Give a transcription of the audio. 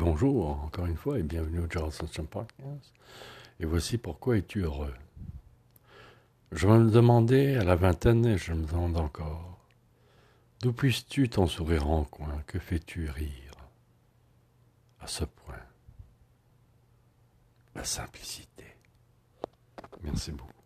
bonjour encore une fois et bienvenue au Charles Sunshine Podcast. Et voici pourquoi es-tu heureux Je me demandais à la vingtaine et je me demande encore. D'où puisses-tu ton sourire en coin? Que fais-tu rire À ce point? La simplicité. Merci beaucoup.